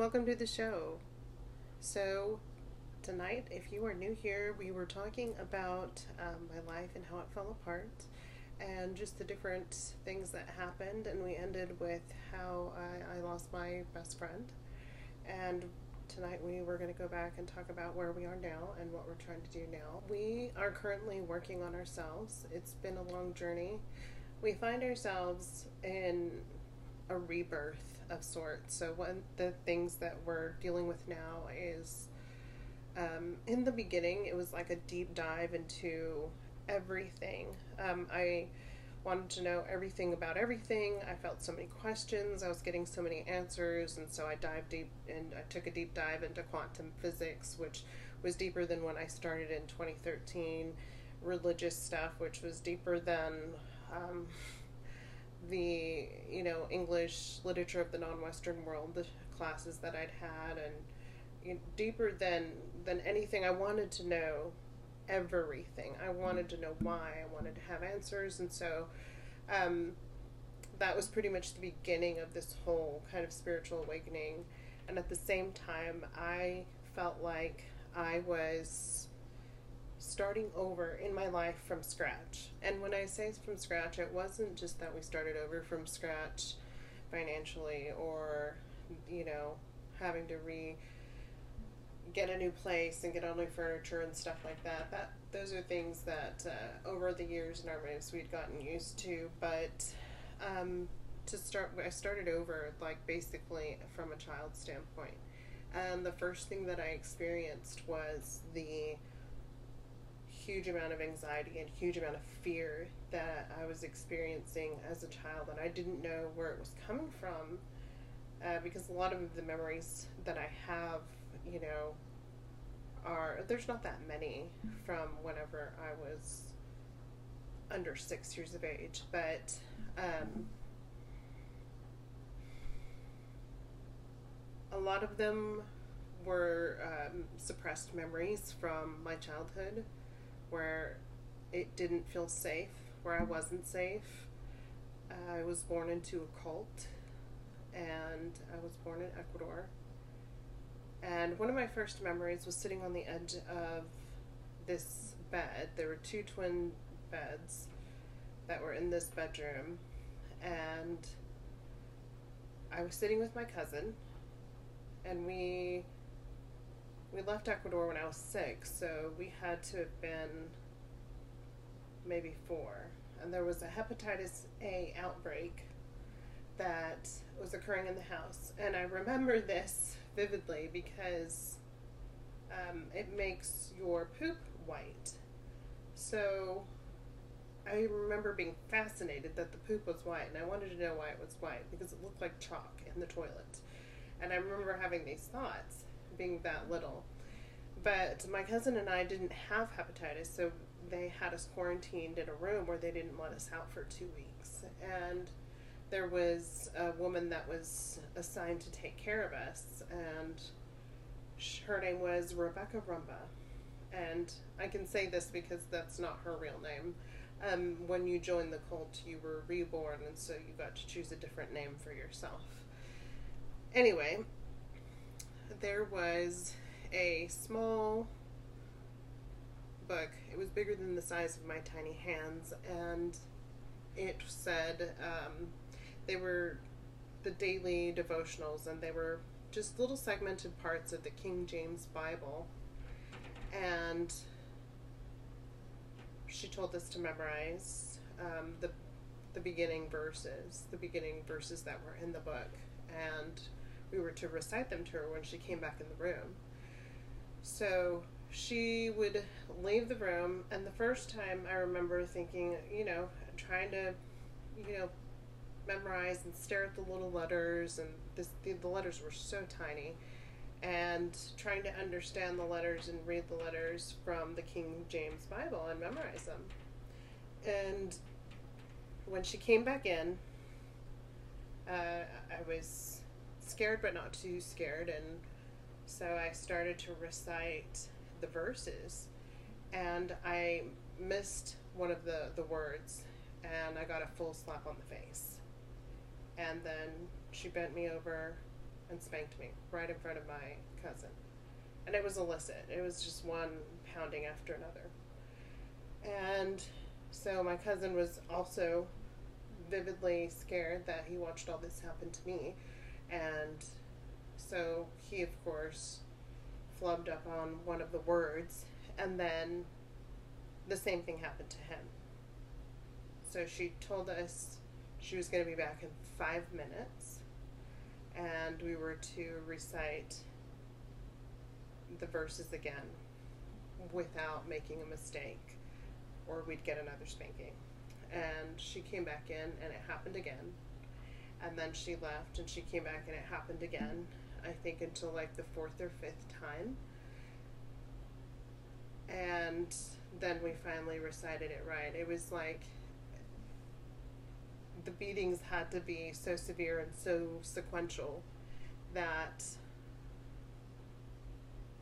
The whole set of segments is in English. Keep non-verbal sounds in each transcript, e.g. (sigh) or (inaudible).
Welcome to the show. So, tonight, if you are new here, we were talking about um, my life and how it fell apart and just the different things that happened. And we ended with how I, I lost my best friend. And tonight, we were going to go back and talk about where we are now and what we're trying to do now. We are currently working on ourselves, it's been a long journey. We find ourselves in a rebirth of sorts. So one of the things that we're dealing with now is um, in the beginning it was like a deep dive into everything. Um, I wanted to know everything about everything. I felt so many questions. I was getting so many answers, and so I dived deep and I took a deep dive into quantum physics, which was deeper than when I started in 2013. Religious stuff, which was deeper than um, the you know English literature of the non-Western world, the classes that I'd had, and you know, deeper than than anything. I wanted to know everything. I wanted to know why. I wanted to have answers, and so um, that was pretty much the beginning of this whole kind of spiritual awakening. And at the same time, I felt like I was starting over in my life from scratch. And when I say from scratch, it wasn't just that we started over from scratch financially or, you know, having to re get a new place and get all new furniture and stuff like that. That those are things that uh, over the years in our moves we'd gotten used to. But um, to start, I started over like basically from a child standpoint. And the first thing that I experienced was the huge amount of anxiety and huge amount of fear that I was experiencing as a child, and I didn't know where it was coming from uh, because a lot of the memories that I have, you know, are there's not that many from whenever I was under six years of age, but um, a lot of them were um, suppressed memories from my childhood where it didn't feel safe, where I wasn't safe. Uh, I was born into a cult, and I was born in Ecuador. And one of my first memories was sitting on the edge of this bed. There were two twin beds that were in this bedroom, and I was sitting with my cousin, and we we left Ecuador when I was six, so we had to have been maybe four. And there was a hepatitis A outbreak that was occurring in the house. And I remember this vividly because um, it makes your poop white. So I remember being fascinated that the poop was white, and I wanted to know why it was white because it looked like chalk in the toilet. And I remember having these thoughts being that little. But my cousin and I didn't have hepatitis, so they had us quarantined in a room where they didn't let us out for two weeks. And there was a woman that was assigned to take care of us, and her name was Rebecca Rumba. And I can say this because that's not her real name. Um, when you joined the cult, you were reborn, and so you got to choose a different name for yourself. Anyway, there was a small book. It was bigger than the size of my tiny hands, and it said um, they were the daily devotionals, and they were just little segmented parts of the King James Bible. And she told us to memorize um, the the beginning verses, the beginning verses that were in the book, and we were to recite them to her when she came back in the room. So she would leave the room, and the first time I remember thinking, you know, trying to, you know, memorize and stare at the little letters, and this, the, the letters were so tiny, and trying to understand the letters and read the letters from the King James Bible and memorize them. And when she came back in, uh, I was scared, but not too scared, and so I started to recite the verses, and I missed one of the, the words, and I got a full slap on the face. And then she bent me over and spanked me right in front of my cousin. And it was illicit. It was just one pounding after another. And so my cousin was also vividly scared that he watched all this happen to me. And so he, of course, flubbed up on one of the words. And then the same thing happened to him. So she told us she was going to be back in five minutes. And we were to recite the verses again without making a mistake or we'd get another spanking. And she came back in and it happened again. And then she left and she came back and it happened again. I think until like the fourth or fifth time. And then we finally recited it right. It was like the beatings had to be so severe and so sequential that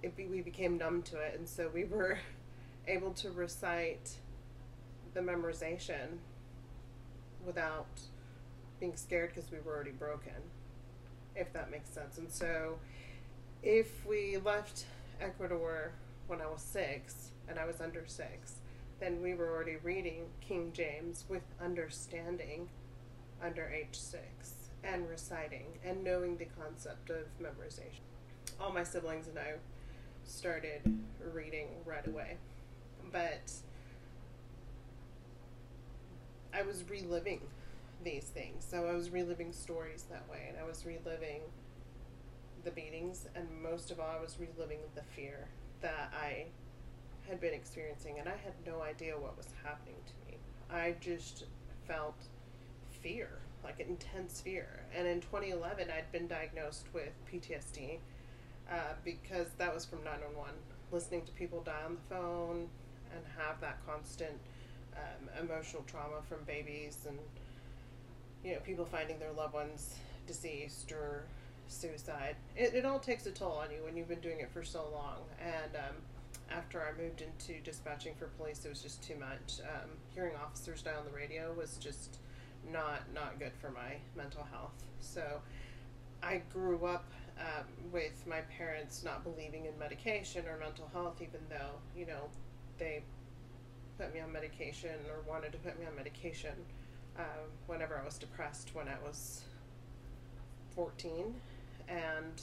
it be, we became numb to it, and so we were (laughs) able to recite the memorization without being scared because we were already broken, if that makes sense. And so, if we left Ecuador when I was six and I was under six, then we were already reading King James with understanding under age six and reciting and knowing the concept of memorization. All my siblings and I started reading right away. But I was reliving these things. So I was reliving stories that way, and I was reliving the beatings, and most of all, I was reliving the fear that I had been experiencing, and I had no idea what was happening to me. I just felt fear, like intense fear. And in 2011, I'd been diagnosed with PTSD uh, because that was from 911. Listening to people die on the phone and have that constant um, emotional trauma from babies and you know people finding their loved ones deceased or suicide. It, it all takes a toll on you when you've been doing it for so long. And um, after I moved into dispatching for police, it was just too much. Um, hearing officers die on the radio was just not not good for my mental health. So I grew up um, with my parents not believing in medication or mental health, even though, you know, they put me on medication or wanted to put me on medication um, whenever I was depressed when I was 14. And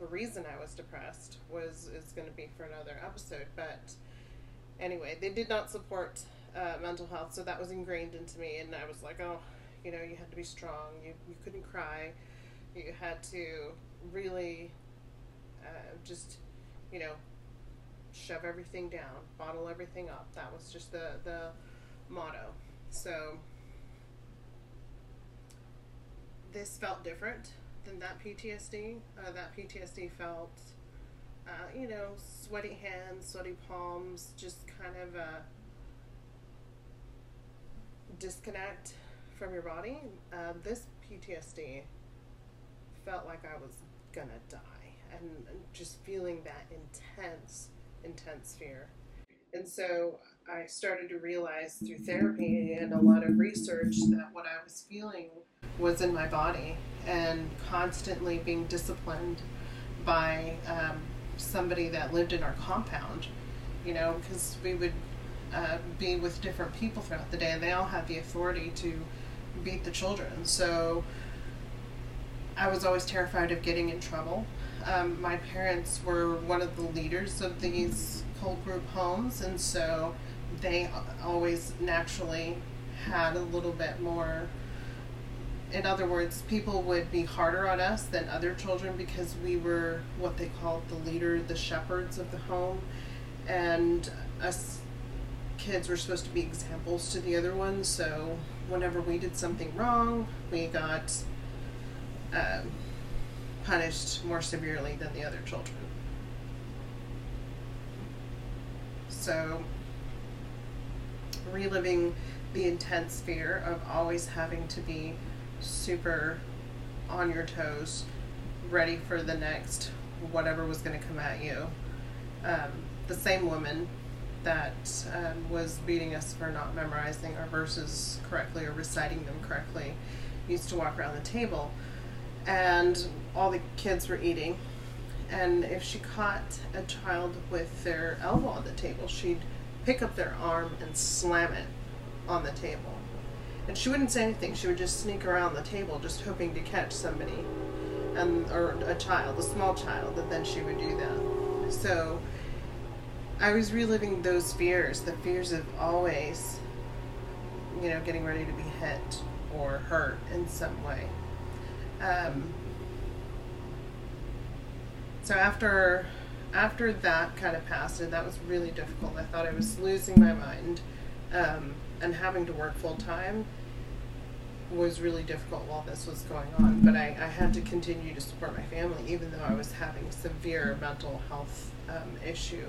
the reason I was depressed was is going to be for another episode. But anyway, they did not support uh, mental health, so that was ingrained into me. And I was like, oh, you know, you had to be strong. You, you couldn't cry. You had to really uh, just, you know, shove everything down, bottle everything up. That was just the, the motto. So this felt different than that PTSD. Uh, that PTSD felt, uh, you know, sweaty hands, sweaty palms, just kind of a disconnect from your body. Uh, this PTSD felt like I was gonna die and, just feeling that intense, intense fear. And so I started to realize through therapy and a lot of research that what I was feeling was in my body and constantly being disciplined by um, somebody that lived in our compound, you know, because we would uh, be with different people throughout the day and they all had the authority to beat the children. So I was always terrified of getting in trouble. Um, my parents were one of the leaders of these cult group homes, and so they always naturally had a little bit more. In other words, people would be harder on us than other children because we were what they called the leader, the shepherds of the home, and us kids were supposed to be examples to the other ones. So whenever we did something wrong, we got um, punished more severely than the other children. So, reliving the intense fear of always having to be super on your toes, ready for the next whatever was going to come at you. Um, the same woman that um, was beating us for not memorizing our verses correctly or reciting them correctly used to walk around the table and all the kids were eating. And if she caught a child with their elbow on the table, she'd pick up their arm and slam it on the table. And she wouldn't say anything. She would just sneak around the table, just hoping to catch somebody, and or a child, a small child, That then she would do that. So I was reliving those fears, the fears of always, you know, getting ready to be hit or hurt in some way. Um, so after after that kind of passed, and that was really difficult. I thought I was losing my mind, um, and having to work full time was really difficult while this was going on. But I, I had to continue to support my family, even though I was having severe mental health um, issue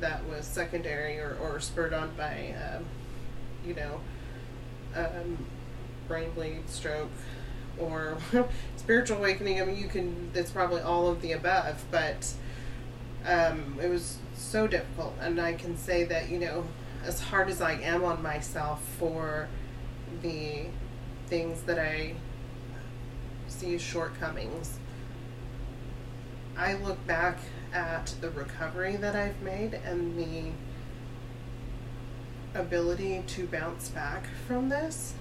that was secondary or, or spurred on by, um, you know, um, brain bleed, stroke, or (laughs) spiritual awakening. I mean, you can, it's probably all of the above, but um, it was so difficult. And I can say that, you know, as hard as I am on myself for the things that I see as shortcomings, I look back at the recovery that I've made and the ability to bounce back from this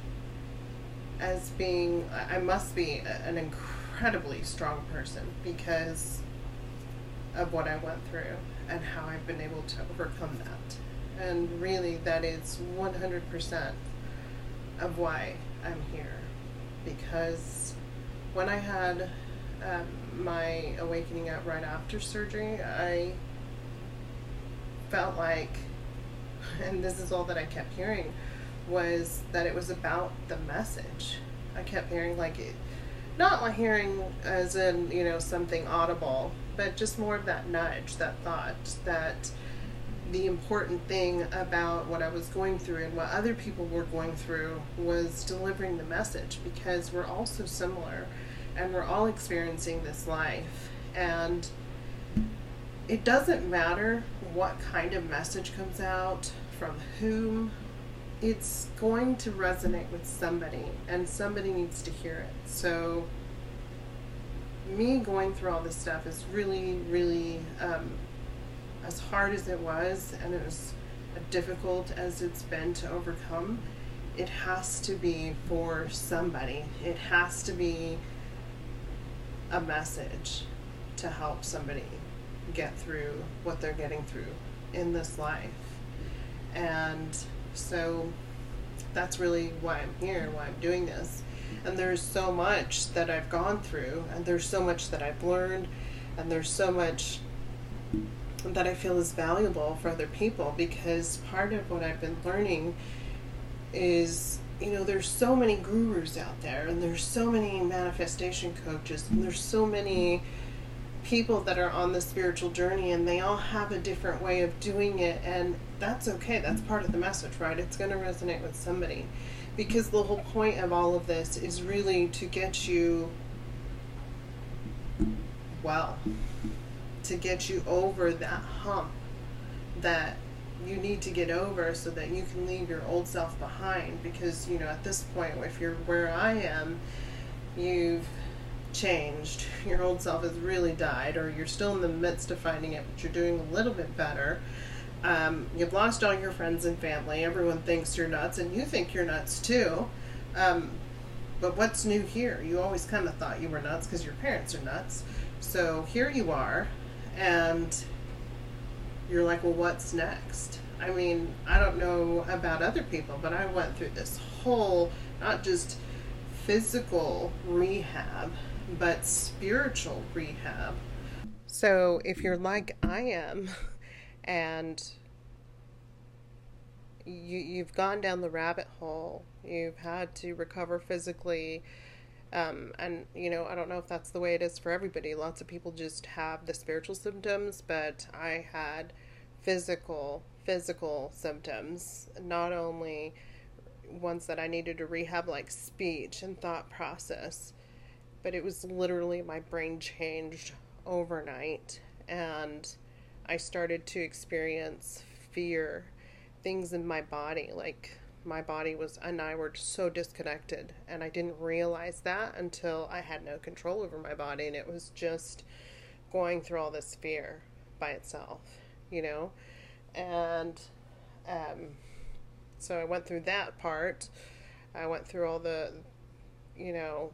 as being, I must be an incredibly strong person because of what I went through and how I've been able to overcome that. And really, that is 100% of why I'm here. Because when I had um, my awakening out right after surgery, I felt like, and this is all that I kept hearing, was that it was about the message. I kept hearing like it, not like hearing as in, you know, something audible, but just more of that nudge, that thought that the important thing about what I was going through and what other people were going through was delivering the message because we're all so similar and we're all experiencing this life. And it doesn't matter what kind of message comes out from whom, it's going to resonate with somebody, and somebody needs to hear it. So, me going through all this stuff is really, really, um, as hard as it was, and as difficult as it's been to overcome, it has to be for somebody. It has to be a message to help somebody get through what they're getting through in this life. And so that's really why I'm here, and why I'm doing this. And there's so much that I've gone through, and there's so much that I've learned, and there's so much that I feel is valuable for other people because part of what I've been learning is you know, there's so many gurus out there, and there's so many manifestation coaches, and there's so many people that are on the spiritual journey, and they all have a different way of doing it, and that's okay. That's part of the message, right? It's going to resonate with somebody. Because the whole point of all of this is really to get you well, to get you over that hump that you need to get over so that you can leave your old self behind. Because you know at this point if you're where i am you've changed. Your old self has really died or you're still in the midst of finding it but you're doing a little bit better. Um, you've lost all your friends and family. Everyone thinks you're nuts and you think you're nuts too. Um, but what's new here? You always kind of thought you were nuts because your parents are nuts. So here you are and you're like, well, what's next? I mean, I don't know about other people, but I went through this whole, not just physical rehab, but spiritual rehab. So if you're like I am, and you, you've gone down the rabbit hole, you've had to recover physically, um, and you know, I don't know if that's the way it is for everybody. Lots of people just have the spiritual symptoms, but I had physical physical symptoms, not only ones that I needed to rehab like speech and thought process, but it was literally my brain changed overnight and I started to experience fear, things in my body like my body was and I were so disconnected and I didn't realize that until I had no control over my body and it was just going through all this fear by itself, you know? And um, so I went through that part. I went through all the, you know,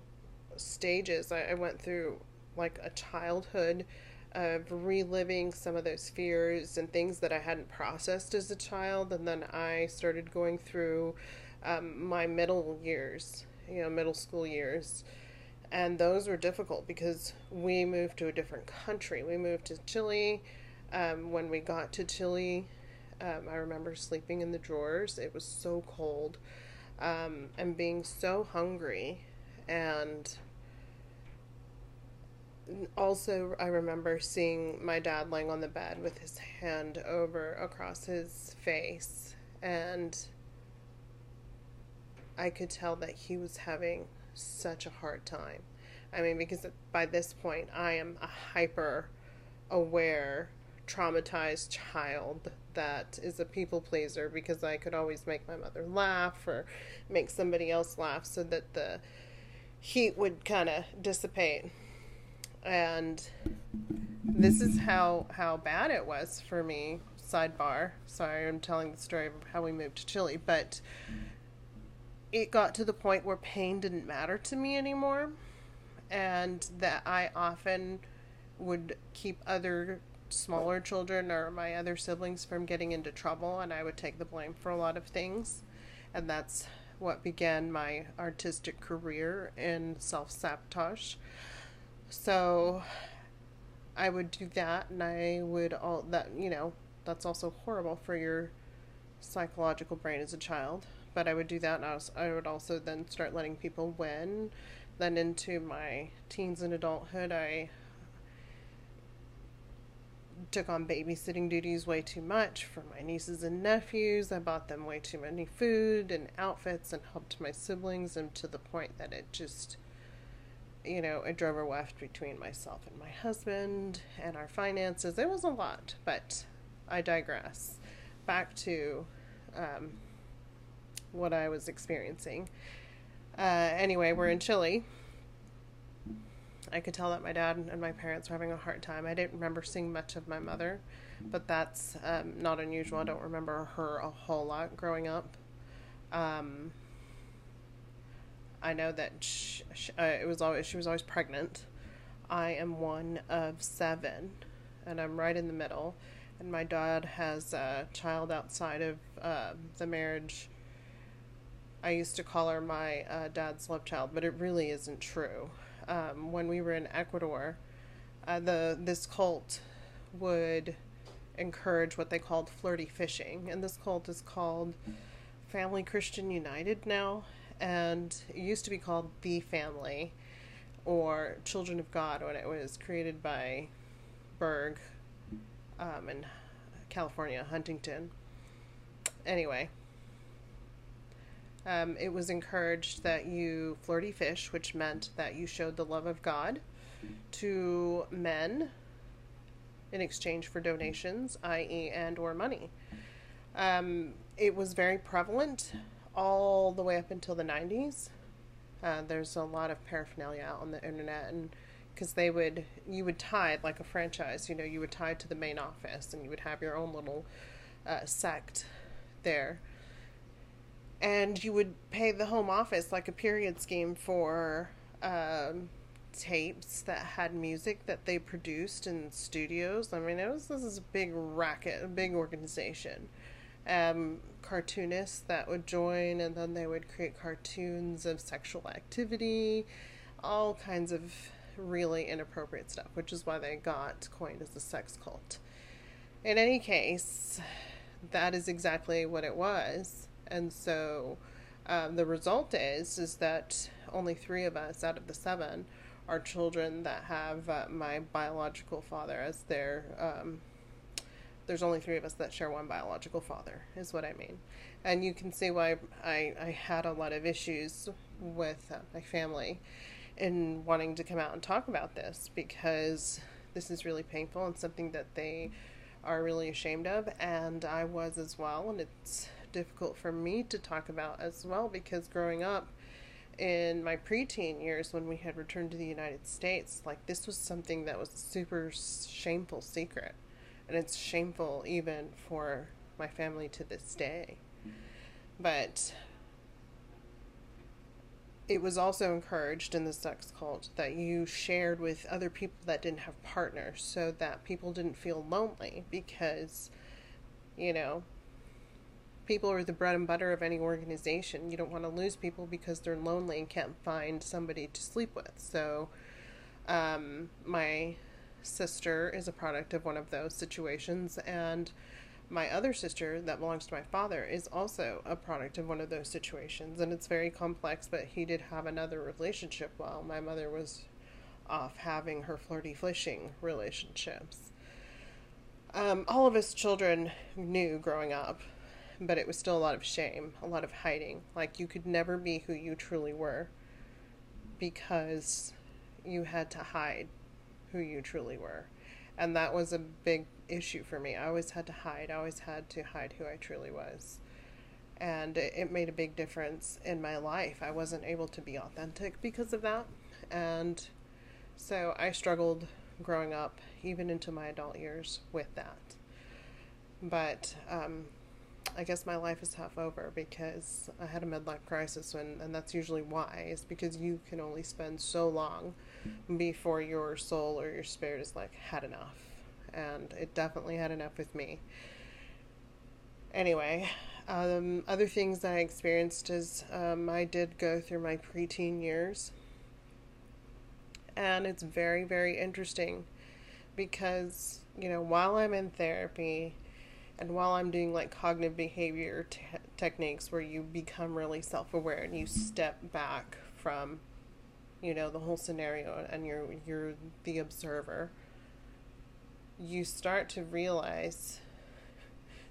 stages. I, I went through like a childhood of reliving some of those fears and things that I hadn't processed as a child. And then I started going through um, my middle years, you know, middle school years. And those were difficult because we moved to a different country. We moved to Chile. Um, when we got to Chile, um, I remember sleeping in the drawers. It was so cold um, and being so hungry. And also, I remember seeing my dad laying on the bed with his hand over across his face. And I could tell that he was having such a hard time. I mean, because by this point, I am a hyper aware, traumatized child that is a people pleaser because I could always make my mother laugh or make somebody else laugh so that the heat would kind of dissipate. And this is how how bad it was for me. Sidebar. Sorry, I'm telling the story of how we moved to Chile, but it got to the point where pain didn't matter to me anymore, and that I often would keep other smaller children or my other siblings from getting into trouble, and I would take the blame for a lot of things. And that's what began my artistic career in self sabotage. So I would do that, and I would all that, you know, that's also horrible for your psychological brain as a child. But I would do that, and I, was, I would also then start letting people win. Then into my teens and adulthood, I took on babysitting duties way too much for my nieces and nephews. I bought them way too many food and outfits and helped my siblings, and to the point that it just, you know, it drove a weft between myself and my husband and our finances. It was a lot, but I digress. Back to um, what I was experiencing. Uh, anyway, we're in Chile I could tell that my dad and my parents were having a hard time. I didn't remember seeing much of my mother, but that's um, not unusual. I don't remember her a whole lot growing up. Um, I know that she, uh, it was always she was always pregnant. I am one of seven, and I'm right in the middle. And my dad has a child outside of uh, the marriage. I used to call her my uh, dad's love child, but it really isn't true um, when we were in Ecuador, uh, the this cult would encourage what they called flirty fishing, and this cult is called Family Christian United now, and it used to be called the Family or Children of God when it was created by Berg um, in California, Huntington. Anyway, um, it was encouraged that you flirty fish, which meant that you showed the love of God to men in exchange for donations, i.e., and or money. Um, it was very prevalent all the way up until the 90s. Uh, there's a lot of paraphernalia out on the internet, and because they would, you would tie it like a franchise. You know, you would tie it to the main office, and you would have your own little uh, sect there and you would pay the home office like a period scheme for um, tapes that had music that they produced in studios. I mean, it was this is a big racket, a big organization. Um, cartoonists that would join, and then they would create cartoons of sexual activity, all kinds of really inappropriate stuff, which is why they got coined as a sex cult. In any case, that is exactly what it was and so um, the result is is that only three of us out of the seven are children that have uh, my biological father as their. Um, there's only three of us that share one biological father, is what I mean. And you can see why I, I had a lot of issues with uh, my family in wanting to come out and talk about this because this is really painful and something that they are really ashamed of, and I was as well. And it's difficult for me to talk about as well because growing up in my preteen years when we had returned to the United States, like this was something that was a super shameful secret. And it's shameful even for my family to this day. But it was also encouraged in the sex cult that you shared with other people that didn't have partners so that people didn't feel lonely because, you know, people are the bread and butter of any organization. You don't want to lose people because they're lonely and can't find somebody to sleep with. So, um, my sister is a product of one of those situations, and my other sister that belongs to my father is also a product of one of those situations and it's very complex but he did have another relationship while my mother was off having her flirty flishing relationships. Um, all of us children knew growing up but it was still a lot of shame a lot of hiding. Like you could never be who you truly were because you had to hide who you truly were and that was a big issue for me. I always had to hide. I always had to hide who I truly was. And it, made a big difference in my life. I wasn't able to be authentic because of that. And so I struggled growing up, even into my adult years, with that. But um, I guess my life is half over because I had a midlife crisis, when, and that's usually why, is because you can only spend so long before your soul or your spirit is like, had enough and it definitely had enough with me. Anyway, um, other things that I experienced is um, I did go through my preteen years, and it's very, very interesting because, you know, while I'm in therapy and while I'm doing like cognitive behavior te- techniques where you become really self aware and you step back from, you know, the whole scenario and you're, you're the observer you start to realize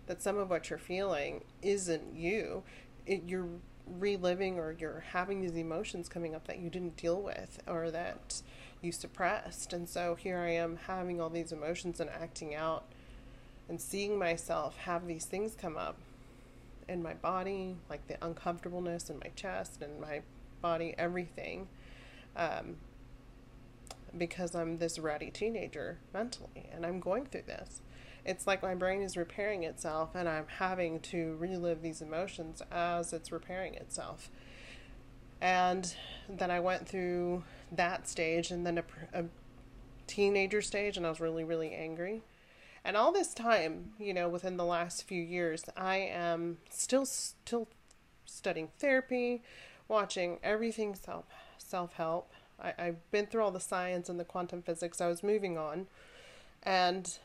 that some of what you're feeling isn't you. It, you're reliving or you're having these emotions coming up that you didn't deal with or that you suppressed. And so here I am having all these emotions and acting out and seeing myself have these things come up in my body, like the uncomfortableness in my chest and my body, everything. Um, because I'm this ratty teenager mentally and I'm going through this. It's like my brain is repairing itself and I'm having to relive these emotions as it's repairing itself. And then I went through that stage and then a, a teenager stage and I was really, really angry. And all this time, you know, within the last few years, I am still still studying therapy, watching everything self self help, I've been through all the science and the quantum physics. I was moving on. And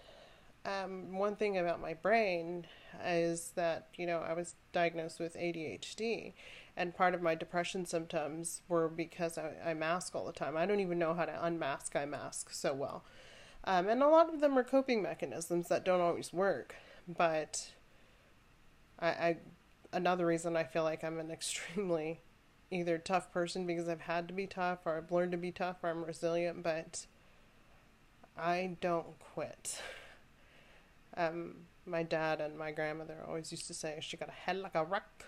um, one thing about my brain is that, you know, I was diagnosed with ADHD. And part of my depression symptoms were because I, I mask all the time. I don't even know how to unmask, I mask so well. Um, and a lot of them are coping mechanisms that don't always work. But I, I another reason I feel like I'm an (laughs) extremely either tough person because I've had to be tough or I've learned to be tough or I'm resilient, but I don't quit. Um, my dad and my grandmother always used to say she got a head like a rock.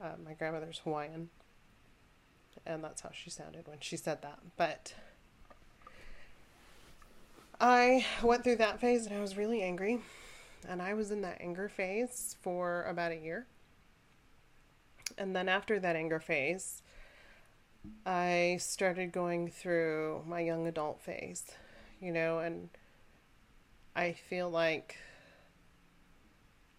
Uh, my grandmother's Hawaiian, and that's how she sounded when she said that. But I went through that phase and I was really angry, and I was in that anger phase for about a year. And then after that anger phase, I started going through my young adult phase, you know, and I feel like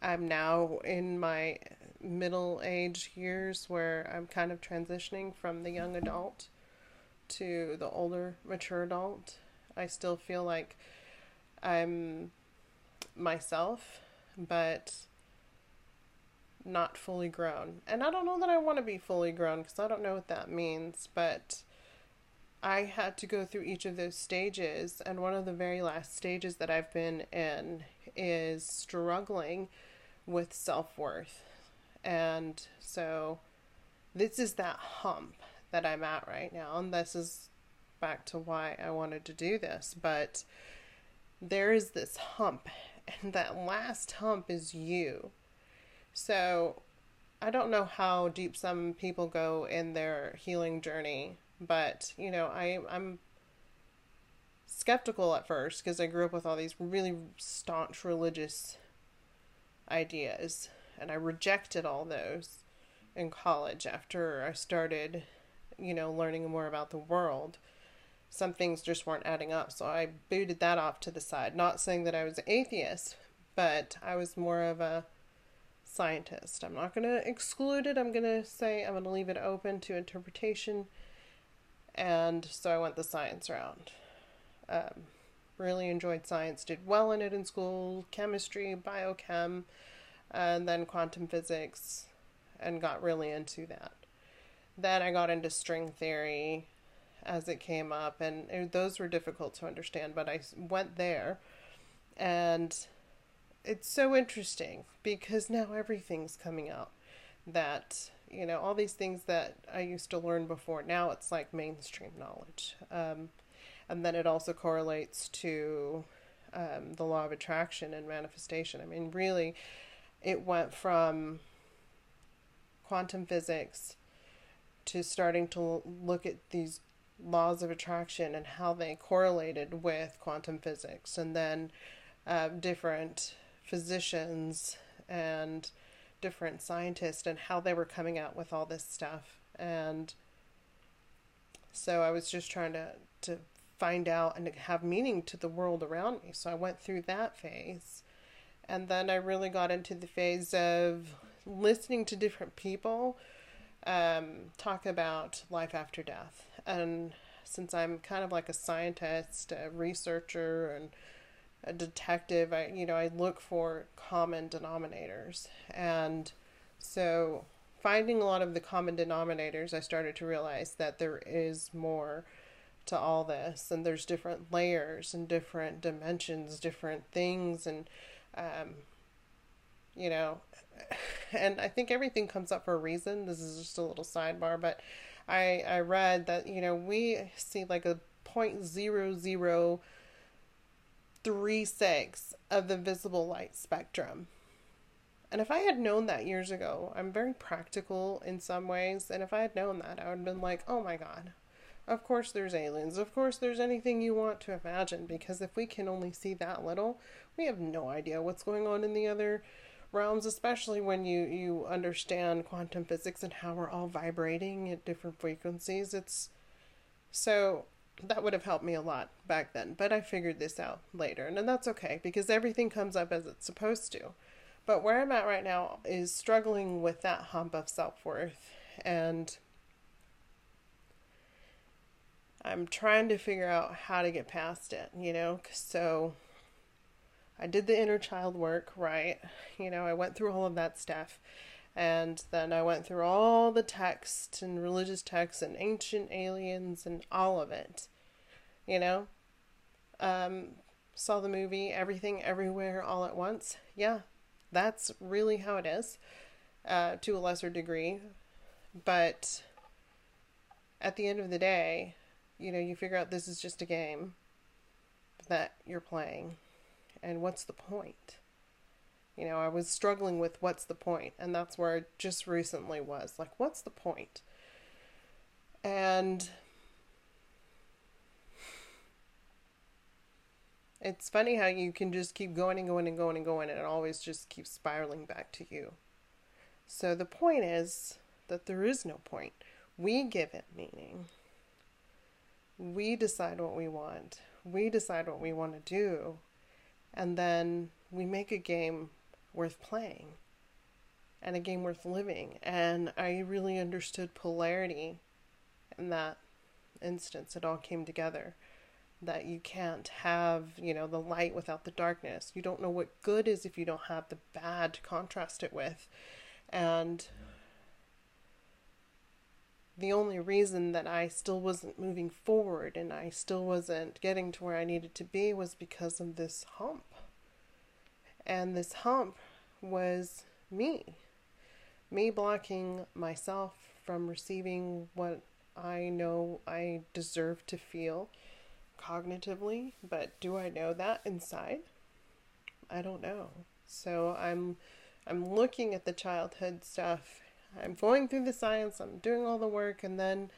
I'm now in my middle age years where I'm kind of transitioning from the young adult to the older mature adult. I still feel like I'm myself, but not fully grown. And I don't know that I want to be fully grown because I don't know what that means, but I had to go through each of those stages. And one of the very last stages that I've been in is struggling with self worth. And so this is that hump that I'm at right now. And this is back to why I wanted to do this. But there is this hump, (laughs) and that last hump is you So I don't know how deep some people go in their healing journey, but you know, I I'm skeptical at first because I grew up with all these really staunch religious ideas and I rejected all those in college after I started, you know, learning more about the world. Some things just weren't adding up, so I booted that off to the side. Not saying that I was an atheist, but I was more of a scientist. I'm not going to exclude it. I'm going to say I'm going to leave it open to interpretation. And so I went the science route. Um, really enjoyed science, did well in it in school, chemistry, biochem, and then quantum physics, and got really into that. Then I got into string theory as it came up, and those were difficult to understand, but I went there, and it's so interesting because now everything's coming out that you know all these things that I used to learn before now it's like mainstream knowledge um, and then it also correlates to um, the law of attraction and manifestation. I mean really it went from quantum physics to starting to look at these laws of attraction and how they correlated with quantum physics and then uh, different physicians and different scientists and how they were coming out with all this stuff. And so I was just trying to to find out and have meaning to the world around me. So I went through that phase. And then I really got into the phase of listening to different people um, talk about life after death. And since I'm kind of like a scientist a researcher and a detective, I you know I look for common denominators, and so finding a lot of the common denominators, I started to realize that there is more to all this, and there's different layers and different dimensions, different things, and um, you know, and I think everything comes up for a reason. This is just a little sidebar, but I I read that you know we see like a point zero zero three six of the visible light spectrum. And if I had known that years ago, I'm very practical in some ways, and if I had known that, I would have been like, oh my god, of course there's aliens, of course there's anything you want to imagine, because if we can only see that little, we have no idea what's going on in the other realms, especially when you, you understand quantum physics and how we're all vibrating at different frequencies. It's so that would have helped me a lot back then. But I figured this out later, and that's okay because everything comes up as it's supposed to. But where I'm at right now is struggling with that hump of self worth, and I'm trying to figure out how to get past it, you know? So I did the inner child work, right? You know, I went through all of that stuff. And then I went through all the texts and religious texts and ancient aliens and all of it. You know? Um, saw the movie Everything Everywhere All at Once. Yeah, that's really how it is, uh, to a lesser degree. But at the end of the day, you know, you figure out this is just a game that you're playing. And what's the point? You know, I was struggling with what's the point, and that's where I just recently was like, what's the point? And it's funny how you can just keep going and going and going and going, and it always just keeps spiraling back to you. So the point is that there is no point. We give it meaning. We decide what we want. We decide what we want to do. And then we make a game worth playing and a game worth living. And I really understood polarity in that instance. It all came together. That you can't have, you know, the light without the darkness. You don't know what good is if you don't have the bad to contrast it with. And the only reason that I still wasn't moving forward and I still wasn't getting to where I needed to be was because of this hump. And this hump was me. Me blocking myself from receiving what I know I deserve to feel cognitively, but do I know that inside? I don't know. So I'm I'm looking at the childhood stuff. I'm going through the science, I'm doing all the work, and then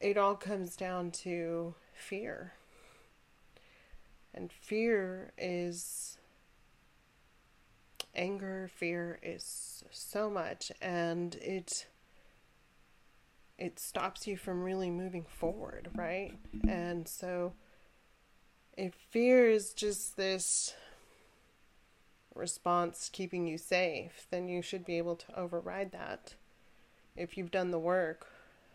it all comes down to fear. And fear is anger, fear is so much, and it it stops you from really moving forward, right? And so if fear is just this response keeping you safe, then you should be able to override that if you've done the work.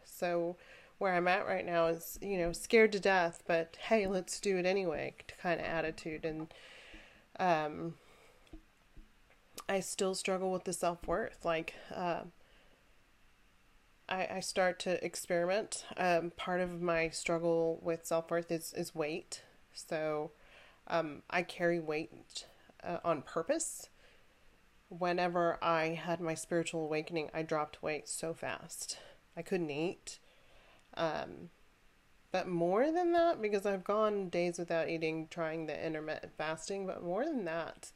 So where I'm at right now is, you know, scared to death, but hey, let's do it anyway To kind of attitude and um I still struggle with the self worth. Like, uh, I, I start to experiment. Um, part of my struggle with self worth is, is weight. So um, I carry weight uh, on purpose. Whenever I had my spiritual awakening, I dropped weight so fast. I couldn't eat. Um, but more than that, because I've gone days without eating, trying the intermittent fasting, but more than that,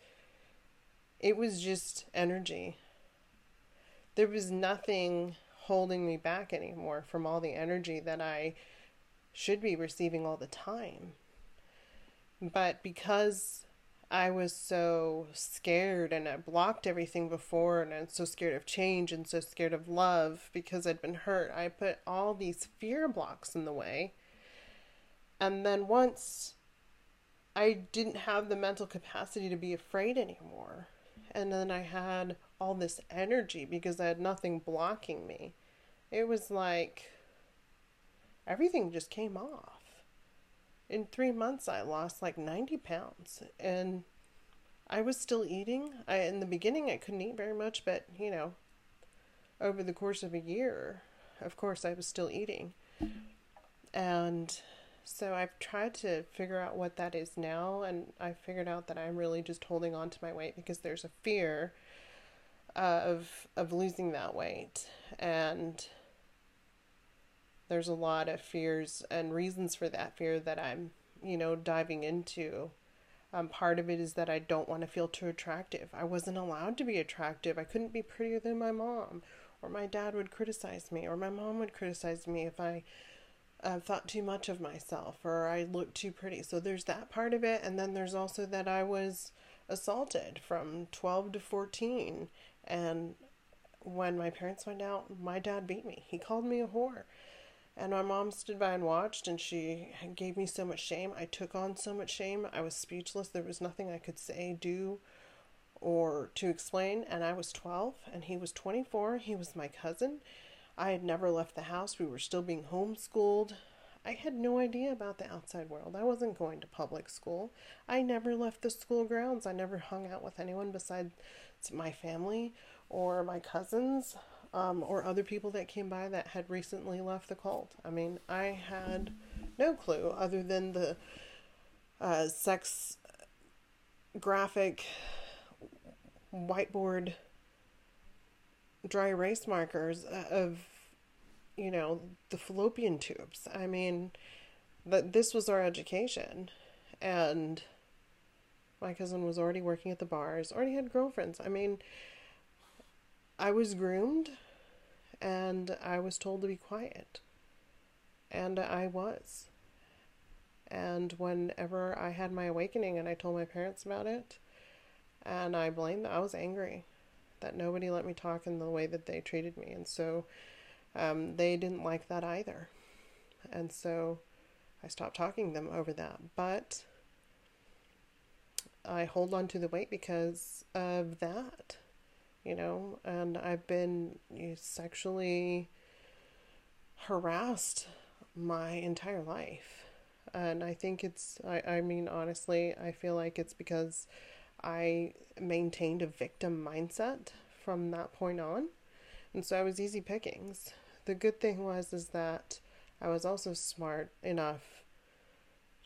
it was just energy. There was nothing holding me back anymore from all the energy that I should be receiving all the time. But because I was so scared and I blocked everything before and I'm so scared of change and so scared of love because I'd been hurt, I put all these fear blocks in the way. And then once I didn't have the mental capacity to be afraid anymore, and then I had all this energy because I had nothing blocking me. It was like everything just came off. In three months, I lost like 90 pounds, and I was still eating. I, in the beginning, I couldn't eat very much, but you know, over the course of a year, of course, I was still eating. And so I've tried to figure out what that is now, and I figured out that I'm really just holding on to my weight because there's a fear uh, of of losing that weight, and there's a lot of fears and reasons for that fear that I'm, you know, diving into. Um, part of it is that I don't want to feel too attractive. I wasn't allowed to be attractive. I couldn't be prettier than my mom, or my dad would criticize me, or my mom would criticize me if I uh, thought too much of myself or I looked too pretty. So there's that part of it. And then there's also that I was assaulted from 12 to 14. And when my parents found out, my dad beat me. He called me a whore. And my mom stood by and watched, and she gave me so much shame. I took on so much shame. I was speechless. There was nothing I could say, do, or to explain. And I was 12, and he was 24. He was my cousin I had never left the house. We were still being homeschooled. I had no idea about the outside world. I wasn't going to public school. I never left the school grounds. I never hung out with anyone besides my family or my cousins um, or other people that came by that had recently left the cult. I mean, I had no clue other than the uh, sex graphic whiteboard dry erase markers uh, of, you know, the fallopian tubes. I mean, that this was our education, and my cousin was already working at the bars, already had girlfriends. I mean, I was groomed, and I was told to be quiet, and I was. And whenever I had my awakening and I told my parents about it, and I blamed I was angry that nobody let me talk in the way that they treated me. And so um, they didn't like that either. And so I stopped talking to them over that. But I hold on to the weight because of that, you know, and I've been sexually harassed my entire life. And I think it's, I, I mean, honestly, I feel like it's because I maintained a victim mindset from that point on. And so I was easy pickings. The good thing was is that I was also smart enough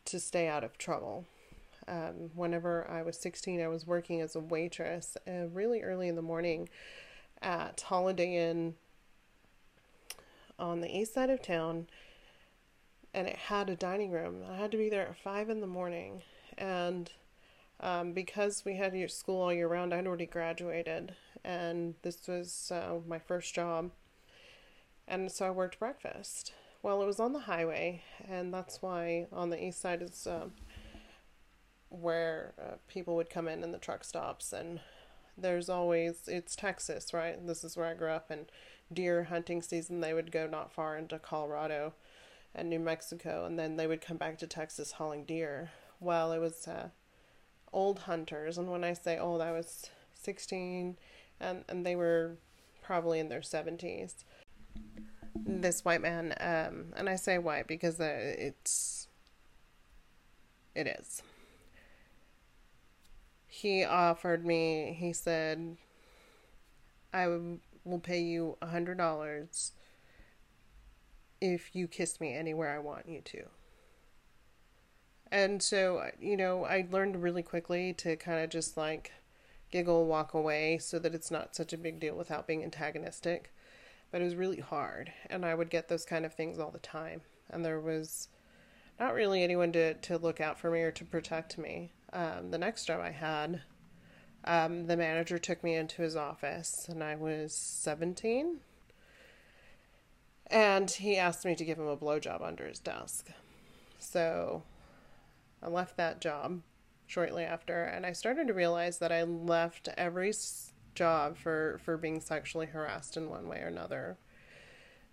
to stay out of trouble. Um, whenever I was 16, I was working as a waitress uh, really early in the morning at Holiday Inn on the east side of town, and it had a dining room. I had to be there at 5 in the morning, and um, because we had school all year round, I'd already graduated, and this was uh, my first job. And so I worked breakfast. Well, it was on the highway, and that's why on the east side is uh, where uh, people would come in and the truck stops. And there's always, it's Texas, right? This is where I grew up, and deer hunting season, they would go not far into Colorado and New Mexico, and then they would come back to Texas hauling deer. Well, it was uh, old hunters, and when I say old, I was 16, and, and they were probably in their 70s. This white man, um, and I say white because uh, it's, it is. He offered me, he said, I will pay you a hundred dollars if you kiss me anywhere I want you to. And so, you know, I learned really quickly to kind of just like giggle, walk away so that it's not such a big deal without being antagonistic. But it was really hard, and I would get those kind of things all the time. And there was not really anyone to, to look out for me or to protect me. Um, the next job I had, um, the manager took me into his office, and I was 17. And he asked me to give him a blowjob under his desk. So I left that job shortly after, and I started to realize that I left every job for, for being sexually harassed in one way or another.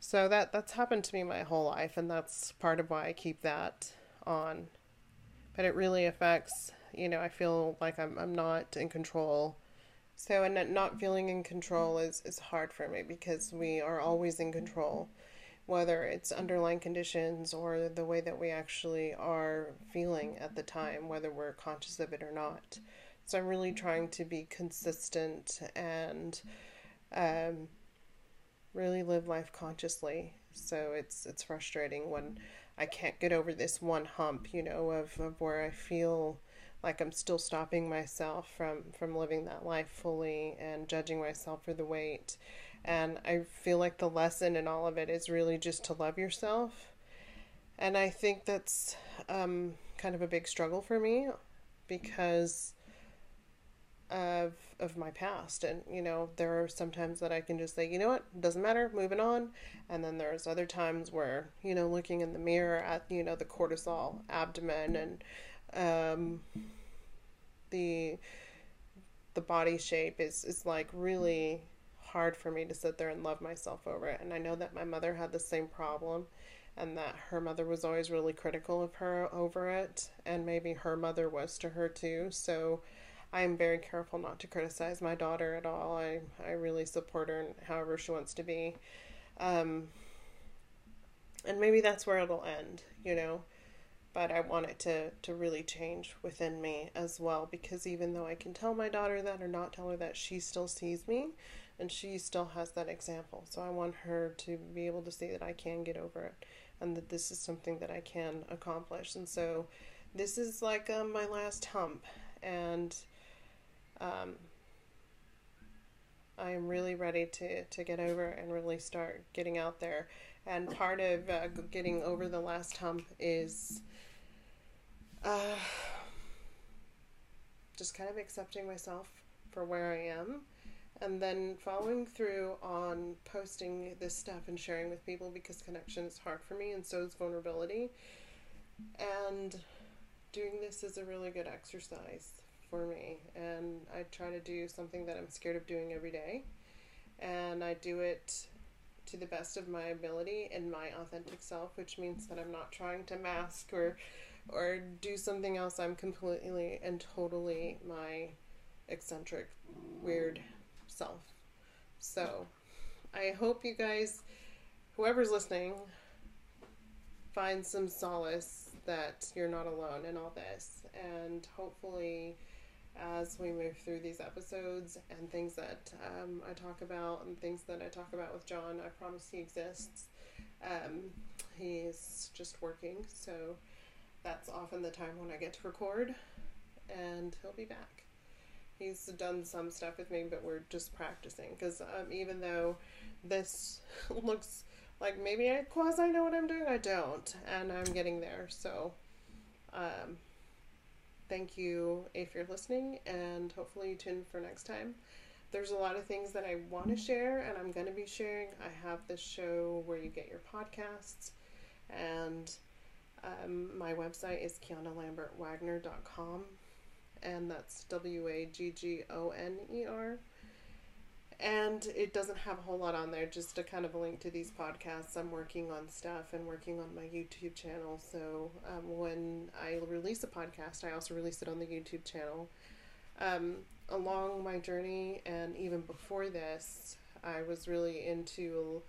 So that that's happened to me my whole life, and that's part of why I keep that on. But it really affects, you know, I feel like I'm I'm not in control. So and not feeling in control is is hard for me because we are always in control whether it's underlying conditions or the way that we actually are feeling at the time, whether we're conscious of it or not. So I'm really trying to be consistent and um, really live life consciously. So it's it's frustrating when I can't get over this one hump, you know, of, of where I feel like I'm still stopping myself from from living that life fully and judging myself for the weight. And I feel like the lesson in all of it is really just to love yourself. And I think that's um, kind of a big struggle for me because of of my past. And you know there are some times that I can just say you know what? Doesn't matter. Moving on. And then there's other times where you know looking in the mirror at you know the cortisol abdomen and um, the the body shape is is like really hard for me to sit there and love myself over it. And I know that my mother had the same problem and that her mother was always really critical of her over it. And maybe her mother was to her too. So I am very careful not to criticize my daughter at all. I, I really support her in however she wants to be. Um, and maybe that's where it'll end, you know but I want it to, to really change within me as well because even though I can tell my daughter that or not tell her that, she still sees me and she still has that example. So I want her to be able to see that I can get over it and that this is something that I can accomplish. And so this is like um, my last hump, and um, I am really ready to, to get over and really start getting out there. And part of uh, getting over the last hump is uh, just kind of accepting myself for where I am and then following through on posting this stuff and sharing with people because connection is hard for me and so is vulnerability. And doing this is a really good exercise for me. And I try to do something that I'm scared of doing every day. And I do it to the best of my ability and my authentic self, which means that I'm not trying to mask or or do something else. I'm completely and totally my eccentric, weird self. So I hope you guys, whoever's listening, find some solace that you're not alone in all this. And hopefully, as we move through these episodes and things that um, I talk about and things that I talk about with John, I promise he exists. Um, he's just working, so that's often the time when I get to record, and he'll be back he's done some stuff with me, but we're just practicing because um, even though this (laughs) looks like maybe I quasi know what I'm doing, I don't, and I'm getting there. So, um, thank you if you're listening, and hopefully you tune for next time. There's a lot of things that I want to share, and I'm going to be sharing. I have this show where you get your podcasts, and um, my website is KianaLambertWaggoner.com, and that's W A G G O N E R. And it doesn't have a whole lot on there, just a kind of a link to these podcasts. I'm working on stuff and working on my YouTube channel. So um, when I release a podcast, I also release it on the YouTube channel. Um, along my journey and even before this, I was really into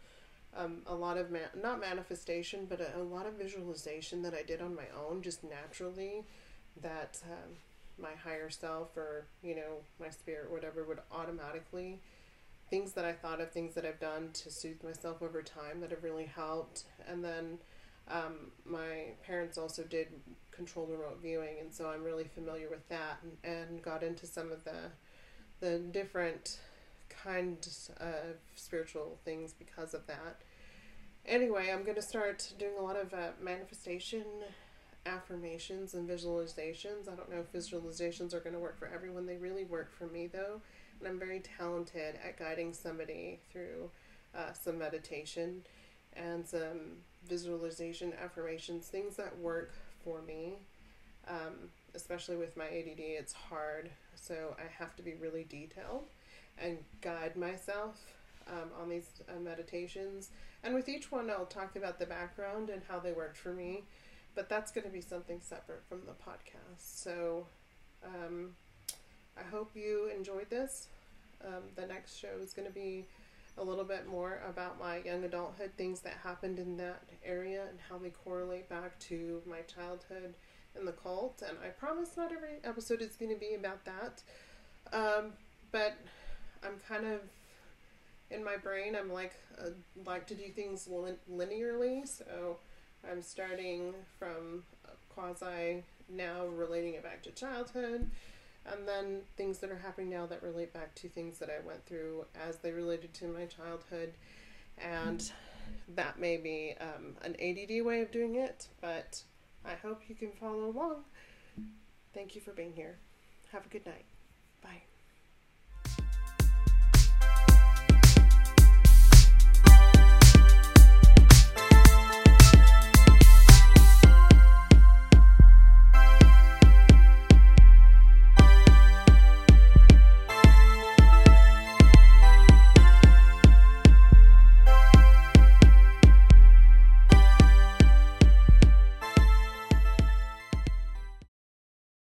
um, a lot of man- not manifestation, but a, a, lot of visualization that I did on my own, just naturally. That um, my higher self or you know my spirit, whatever, would automatically things that I thought of, things that I've done to soothe myself over time that have really helped. And then um, my parents also did controlled remote viewing, and so I'm really familiar with that and, and got into some of the the different kinds of spiritual things because of that. Anyway, I'm going to start doing a lot of uh, manifestation affirmations and visualizations. I don't know if visualizations are going to work for everyone. They really work for me though and I'm very talented at guiding somebody through uh, some meditation and some visualization affirmations, things that work for me. Um, especially with my ADD, it's hard, so I have to be really detailed and guide myself um, on these uh, meditations. And with each one, I'll talk about the background and how they worked for me, but that's going to be something separate from the podcast. So, um, I hope you enjoyed this. Um, the next show is going to be a little bit more about my young adulthood, things that happened in that area, and how they correlate back to my childhood in the cult. And I promise not every episode is going to be about that. Um, but I'm kind of in my brain. I'm like uh, like to do things lin- linearly, so I'm starting from quasi now relating it back to childhood and then things that are happening now that relate back to things that I went through as they related to my childhood. And that may be um, an ADD way of doing it, but I hope you can follow along. Thank you for being here. Have a good night. Bye.